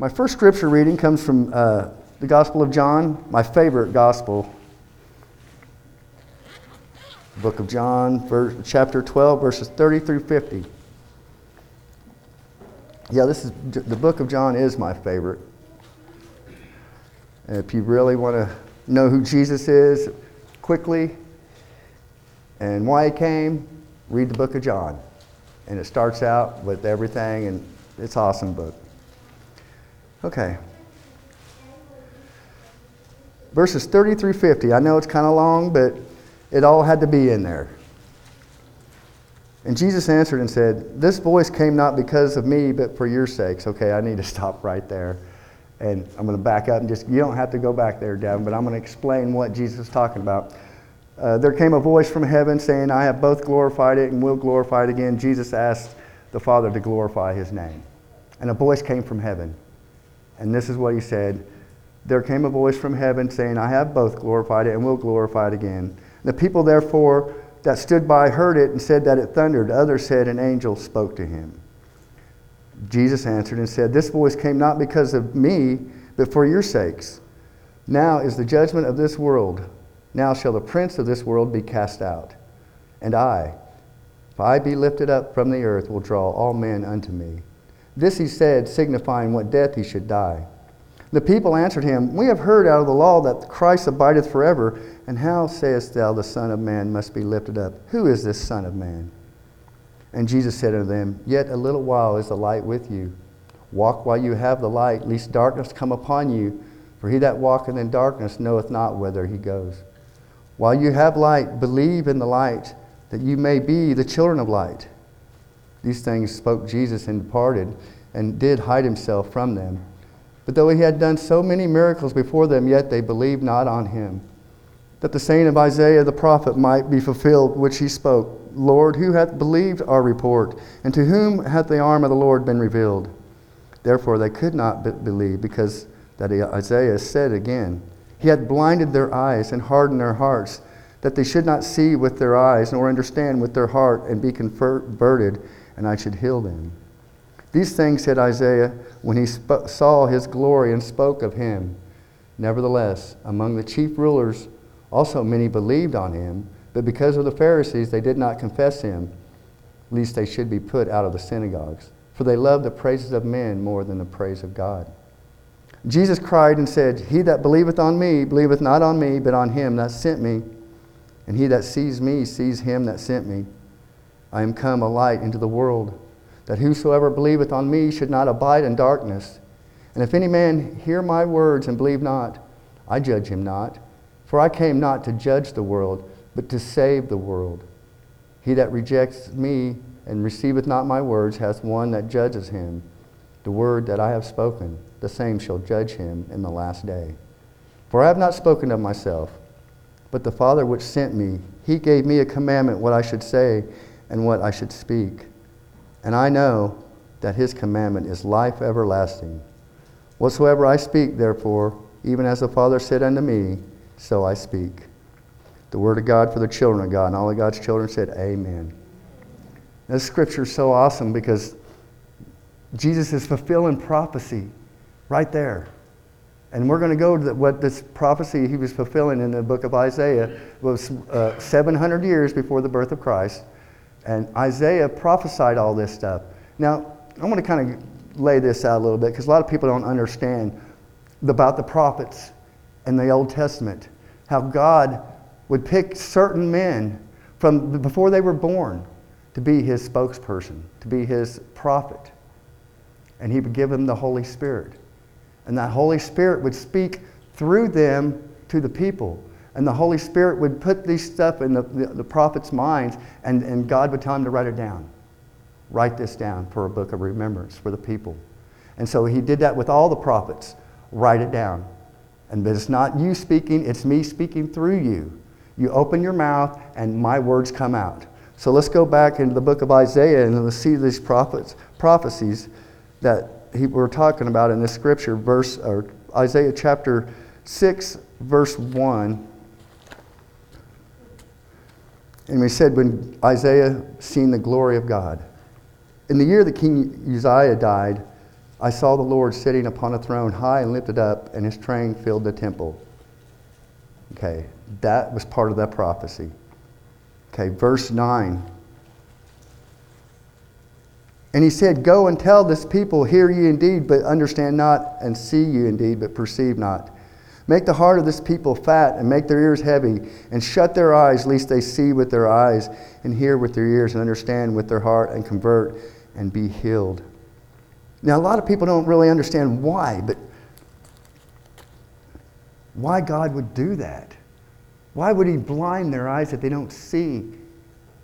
My first scripture reading comes from uh, the Gospel of John, my favorite gospel. Book of John, verse, chapter 12, verses 30 through 50. Yeah, this is the book of John is my favorite. And if you really want to know who Jesus is quickly and why he came, read the book of John. And it starts out with everything, and it's an awesome book. Okay. Verses 30 through 50. I know it's kind of long, but it all had to be in there. And Jesus answered and said, This voice came not because of me, but for your sakes. Okay, I need to stop right there. And I'm going to back up and just, you don't have to go back there, Devin, but I'm going to explain what Jesus is talking about. Uh, there came a voice from heaven saying, I have both glorified it and will glorify it again. Jesus asked the Father to glorify his name. And a voice came from heaven. And this is what he said There came a voice from heaven saying, I have both glorified it and will glorify it again. The people, therefore, that stood by heard it and said that it thundered. Others said, An angel spoke to him. Jesus answered and said, This voice came not because of me, but for your sakes. Now is the judgment of this world. Now shall the prince of this world be cast out. And I, if I be lifted up from the earth, will draw all men unto me. This he said, signifying what death he should die. The people answered him, We have heard out of the law that Christ abideth forever, and how sayest thou the Son of Man must be lifted up? Who is this Son of Man? And Jesus said unto them, Yet a little while is the light with you. Walk while you have the light, lest darkness come upon you. For he that walketh in darkness knoweth not whither he goes. While you have light, believe in the light, that you may be the children of light. These things spoke Jesus and departed, and did hide himself from them. But though he had done so many miracles before them, yet they believed not on him. That the saying of Isaiah the prophet might be fulfilled, which he spoke Lord, who hath believed our report? And to whom hath the arm of the Lord been revealed? Therefore they could not believe, because that Isaiah said again, He hath blinded their eyes and hardened their hearts, that they should not see with their eyes, nor understand with their heart, and be converted, and I should heal them. These things said Isaiah when he sp- saw his glory and spoke of him. Nevertheless, among the chief rulers also many believed on him. But because of the Pharisees, they did not confess him, lest they should be put out of the synagogues. For they loved the praises of men more than the praise of God. Jesus cried and said, He that believeth on me, believeth not on me, but on him that sent me. And he that sees me, sees him that sent me. I am come a light into the world, that whosoever believeth on me should not abide in darkness. And if any man hear my words and believe not, I judge him not. For I came not to judge the world, but to save the world. He that rejects me and receiveth not my words hath one that judges him. The word that I have spoken, the same shall judge him in the last day. For I have not spoken of myself, but the Father which sent me, he gave me a commandment what I should say and what I should speak. And I know that his commandment is life everlasting. Whatsoever I speak, therefore, even as the Father said unto me, so I speak the word of God for the children of God. And all of God's children said, Amen. This scripture is so awesome because Jesus is fulfilling prophecy right there. And we're going to go to what this prophecy he was fulfilling in the book of Isaiah was uh, 700 years before the birth of Christ. And Isaiah prophesied all this stuff. Now, I want to kind of lay this out a little bit because a lot of people don't understand about the prophets in the Old Testament. How God would pick certain men from before they were born to be his spokesperson, to be his prophet. And he would give them the Holy Spirit. And that Holy Spirit would speak through them to the people. And the Holy Spirit would put these stuff in the, the, the prophet's minds, and, and God would tell him to write it down. Write this down for a book of remembrance for the people. And so he did that with all the prophets. Write it down. And it's not you speaking, it's me speaking through you. You open your mouth, and my words come out. So let's go back into the book of Isaiah and let's see these prophets, prophecies that he, we're talking about in this scripture, verse or Isaiah chapter 6, verse 1. And we said when Isaiah seen the glory of God. In the year that King Uzziah died, I saw the Lord sitting upon a throne high and lifted up, and his train filled the temple. Okay, that was part of that prophecy. Okay, verse 9. And he said, Go and tell this people, Hear ye indeed, but understand not, and see ye indeed, but perceive not. Make the heart of this people fat, and make their ears heavy, and shut their eyes, lest they see with their eyes, and hear with their ears, and understand with their heart, and convert, and be healed. Now, a lot of people don't really understand why, but why God would do that. Why would He blind their eyes that they don't see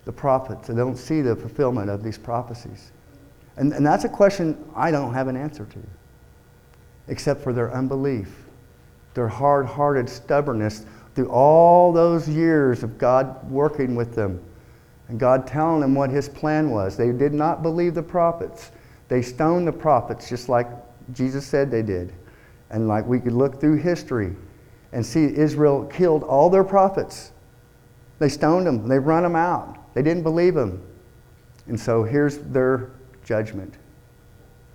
the prophets, they don't see the fulfillment of these prophecies? And, and that's a question I don't have an answer to, except for their unbelief, their hard hearted stubbornness through all those years of God working with them and God telling them what His plan was. They did not believe the prophets. They stoned the prophets just like Jesus said they did. And like we could look through history and see Israel killed all their prophets. They stoned them, they run them out. They didn't believe them. And so here's their judgment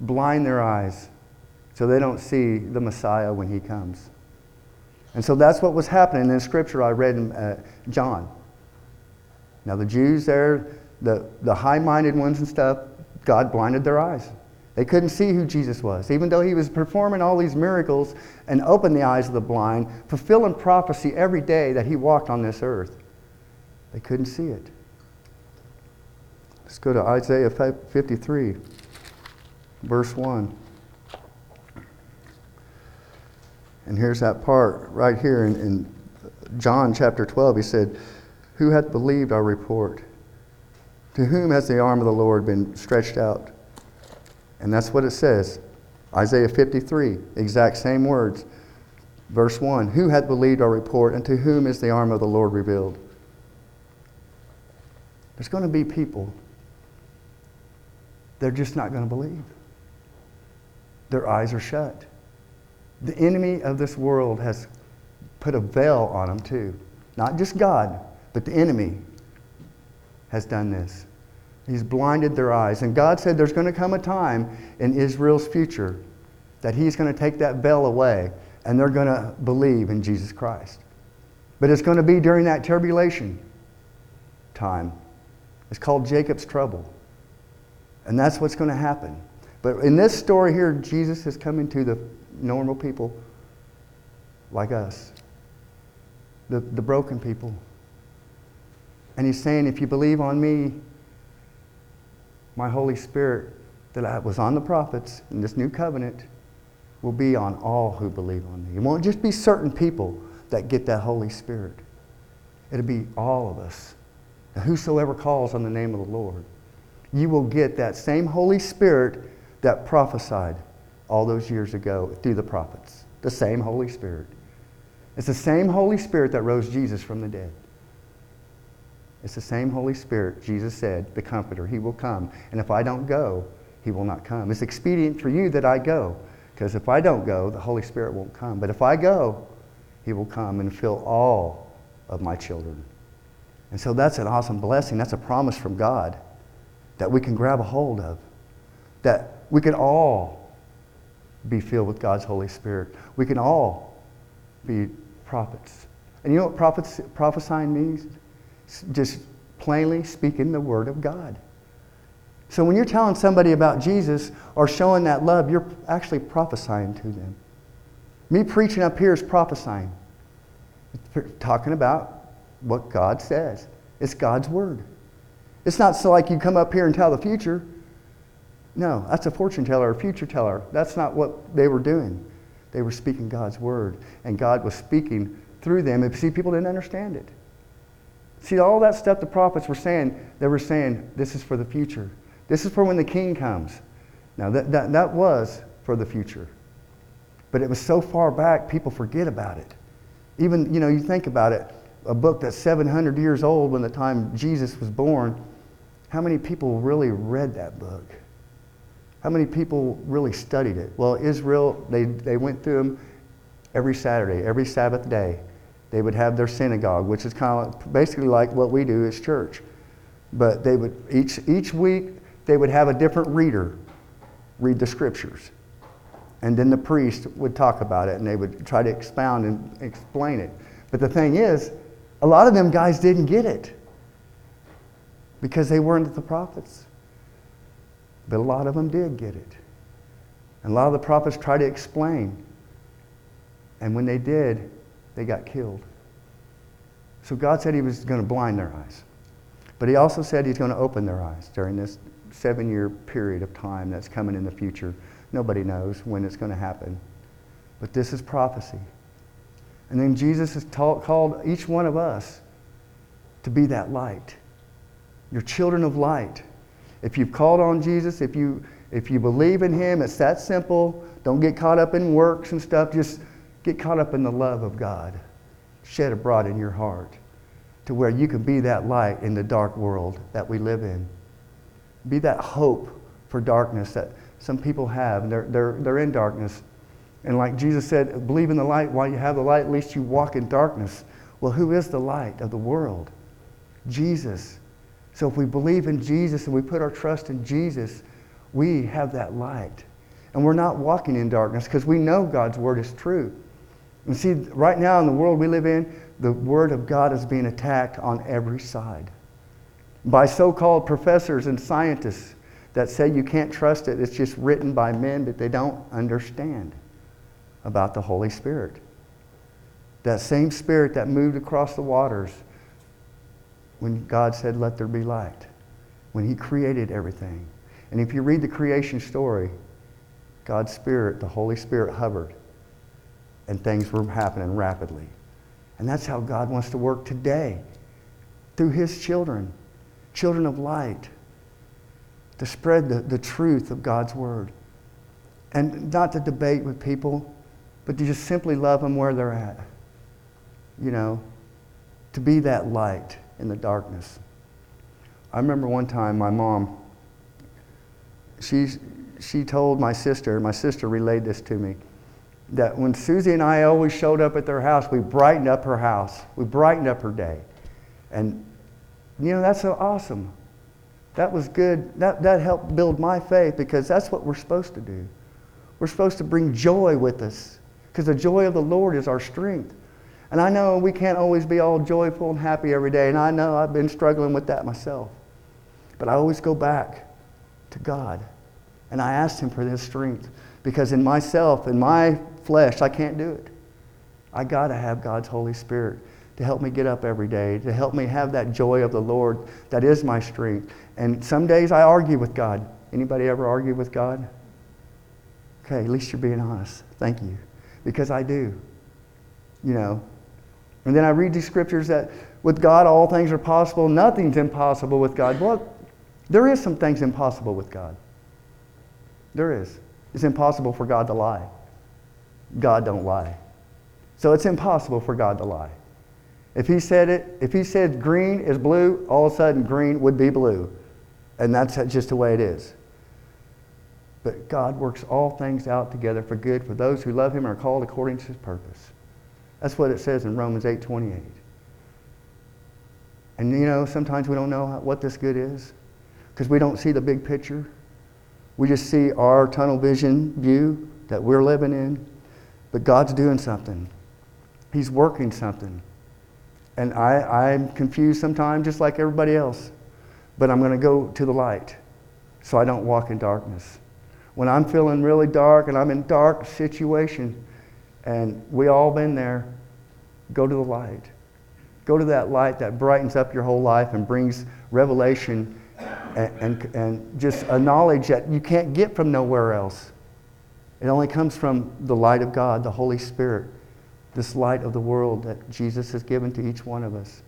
blind their eyes so they don't see the Messiah when he comes. And so that's what was happening in Scripture I read in uh, John. Now, the Jews there, the, the high minded ones and stuff, God blinded their eyes. They couldn't see who Jesus was, even though he was performing all these miracles and opened the eyes of the blind, fulfilling prophecy every day that he walked on this earth. They couldn't see it. Let's go to Isaiah 53, verse 1. And here's that part right here in, in John chapter 12. He said, Who hath believed our report? To whom has the arm of the Lord been stretched out? And that's what it says. Isaiah 53, exact same words. Verse 1 Who hath believed our report, and to whom is the arm of the Lord revealed? There's going to be people they're just not going to believe. Their eyes are shut. The enemy of this world has put a veil on them, too. Not just God, but the enemy has done this. He's blinded their eyes. And God said there's going to come a time in Israel's future that He's going to take that veil away and they're going to believe in Jesus Christ. But it's going to be during that tribulation time. It's called Jacob's trouble. And that's what's going to happen. But in this story here, Jesus is coming to the normal people like us, the, the broken people. And he's saying, if you believe on me, my Holy Spirit that I was on the prophets in this new covenant will be on all who believe on me. It won't just be certain people that get that Holy Spirit. It'll be all of us. Whosoever calls on the name of the Lord you will get that same Holy Spirit that prophesied all those years ago through the prophets. The same Holy Spirit. It's the same Holy Spirit that rose Jesus from the dead. It's the same Holy Spirit, Jesus said, the Comforter. He will come. And if I don't go, he will not come. It's expedient for you that I go. Because if I don't go, the Holy Spirit won't come. But if I go, he will come and fill all of my children. And so that's an awesome blessing. That's a promise from God that we can grab a hold of, that we can all be filled with God's Holy Spirit. We can all be prophets. And you know what prophets, prophesying means? Just plainly speaking the Word of God. So when you're telling somebody about Jesus or showing that love, you're actually prophesying to them. Me preaching up here is prophesying, talking about what God says. It's God's Word. It's not so like you come up here and tell the future. No, that's a fortune teller, a future teller. That's not what they were doing. They were speaking God's word, and God was speaking through them. And see, people didn't understand it. See, all that stuff the prophets were saying, they were saying, this is for the future. This is for when the king comes. Now, that, that, that was for the future. But it was so far back, people forget about it. Even, you know, you think about it, a book that's 700 years old when the time Jesus was born, how many people really read that book? How many people really studied it? Well, Israel, they, they went through them every Saturday, every Sabbath day. They would have their synagogue, which is kind of basically like what we do as church. But they would each, each week they would have a different reader read the scriptures. And then the priest would talk about it and they would try to expound and explain it. But the thing is, a lot of them guys didn't get it because they weren't the prophets. But a lot of them did get it. And a lot of the prophets tried to explain. And when they did, they got killed. So God said He was going to blind their eyes. But He also said He's going to open their eyes during this seven year period of time that's coming in the future. Nobody knows when it's going to happen. But this is prophecy. And then Jesus has called each one of us to be that light. You're children of light. If you've called on Jesus, if you, if you believe in Him, it's that simple. Don't get caught up in works and stuff. Just get caught up in the love of God shed abroad in your heart to where you can be that light in the dark world that we live in. Be that hope for darkness that some people have. They're, they're, they're in darkness. And like Jesus said, believe in the light while you have the light, at least you walk in darkness. Well, who is the light of the world? Jesus. So if we believe in Jesus and we put our trust in Jesus, we have that light. And we're not walking in darkness because we know God's word is true. And see, right now in the world we live in, the word of God is being attacked on every side by so called professors and scientists that say you can't trust it. It's just written by men, that they don't understand about the Holy Spirit. That same Spirit that moved across the waters when God said, Let there be light, when He created everything. And if you read the creation story, God's Spirit, the Holy Spirit, hovered, and things were happening rapidly. And that's how God wants to work today through His children, children of light, to spread the, the truth of God's Word. And not to debate with people, but to just simply love them where they're at. You know, to be that light in the darkness. I remember one time my mom, she, she told my sister, and my sister relayed this to me, that when Susie and I always showed up at their house, we brightened up her house. We brightened up her day. And, you know, that's so awesome. That was good. That, that helped build my faith because that's what we're supposed to do. We're supposed to bring joy with us because the joy of the Lord is our strength. And I know we can't always be all joyful and happy every day, and I know I've been struggling with that myself. But I always go back to God, and I ask Him for this strength because in myself, in my flesh, I can't do it. I got to have God's Holy Spirit to help me get up every day, to help me have that joy of the Lord that is my strength. And some days I argue with God. Anybody ever argue with God? Okay, at least you're being honest. Thank you. Because I do. You know, and then I read these scriptures that with God all things are possible. Nothing's impossible with God. Well, there is some things impossible with God. There is. It's impossible for God to lie. God don't lie. So it's impossible for God to lie. If he said it, if he said green is blue, all of a sudden green would be blue. And that's just the way it is. But God works all things out together for good for those who love him and are called according to his purpose. That's what it says in Romans 8:28. And you know, sometimes we don't know what this good is because we don't see the big picture. We just see our tunnel vision view that we're living in. But God's doing something. He's working something. And I, I'm confused sometimes, just like everybody else. But I'm going to go to the light so I don't walk in darkness. When I'm feeling really dark and I'm in dark situation, and we all been there. Go to the light. Go to that light that brightens up your whole life and brings revelation and, and, and just a knowledge that you can't get from nowhere else. It only comes from the light of God, the Holy Spirit, this light of the world that Jesus has given to each one of us.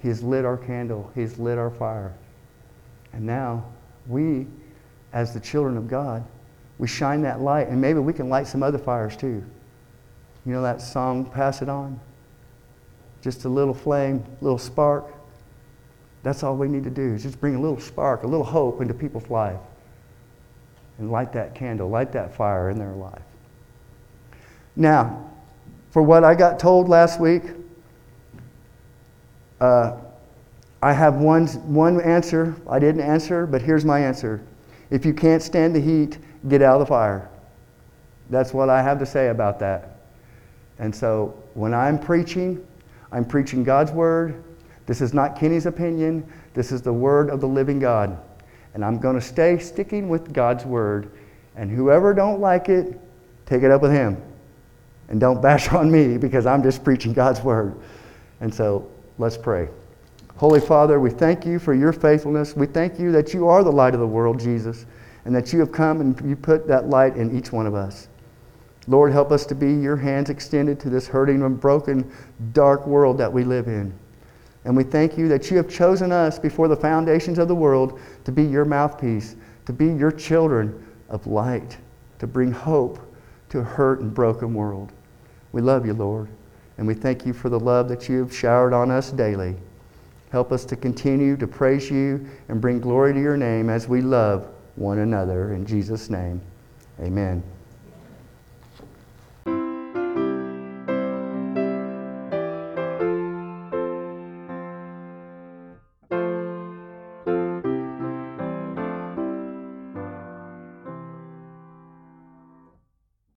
He has lit our candle, He has lit our fire. And now we, as the children of God, we shine that light, and maybe we can light some other fires too. You know that song, Pass It On? Just a little flame, little spark. That's all we need to do is just bring a little spark, a little hope into people's life and light that candle, light that fire in their life. Now, for what I got told last week, uh, I have one, one answer. I didn't answer, but here's my answer. If you can't stand the heat, get out of the fire. That's what I have to say about that. And so when I'm preaching, I'm preaching God's word. This is not Kenny's opinion. This is the word of the living God. And I'm going to stay sticking with God's word. And whoever don't like it, take it up with him. And don't bash on me because I'm just preaching God's word. And so let's pray. Holy Father, we thank you for your faithfulness. We thank you that you are the light of the world, Jesus, and that you have come and you put that light in each one of us. Lord, help us to be your hands extended to this hurting and broken, dark world that we live in. And we thank you that you have chosen us before the foundations of the world to be your mouthpiece, to be your children of light, to bring hope to a hurt and broken world. We love you, Lord, and we thank you for the love that you have showered on us daily. Help us to continue to praise you and bring glory to your name as we love one another. In Jesus' name, amen.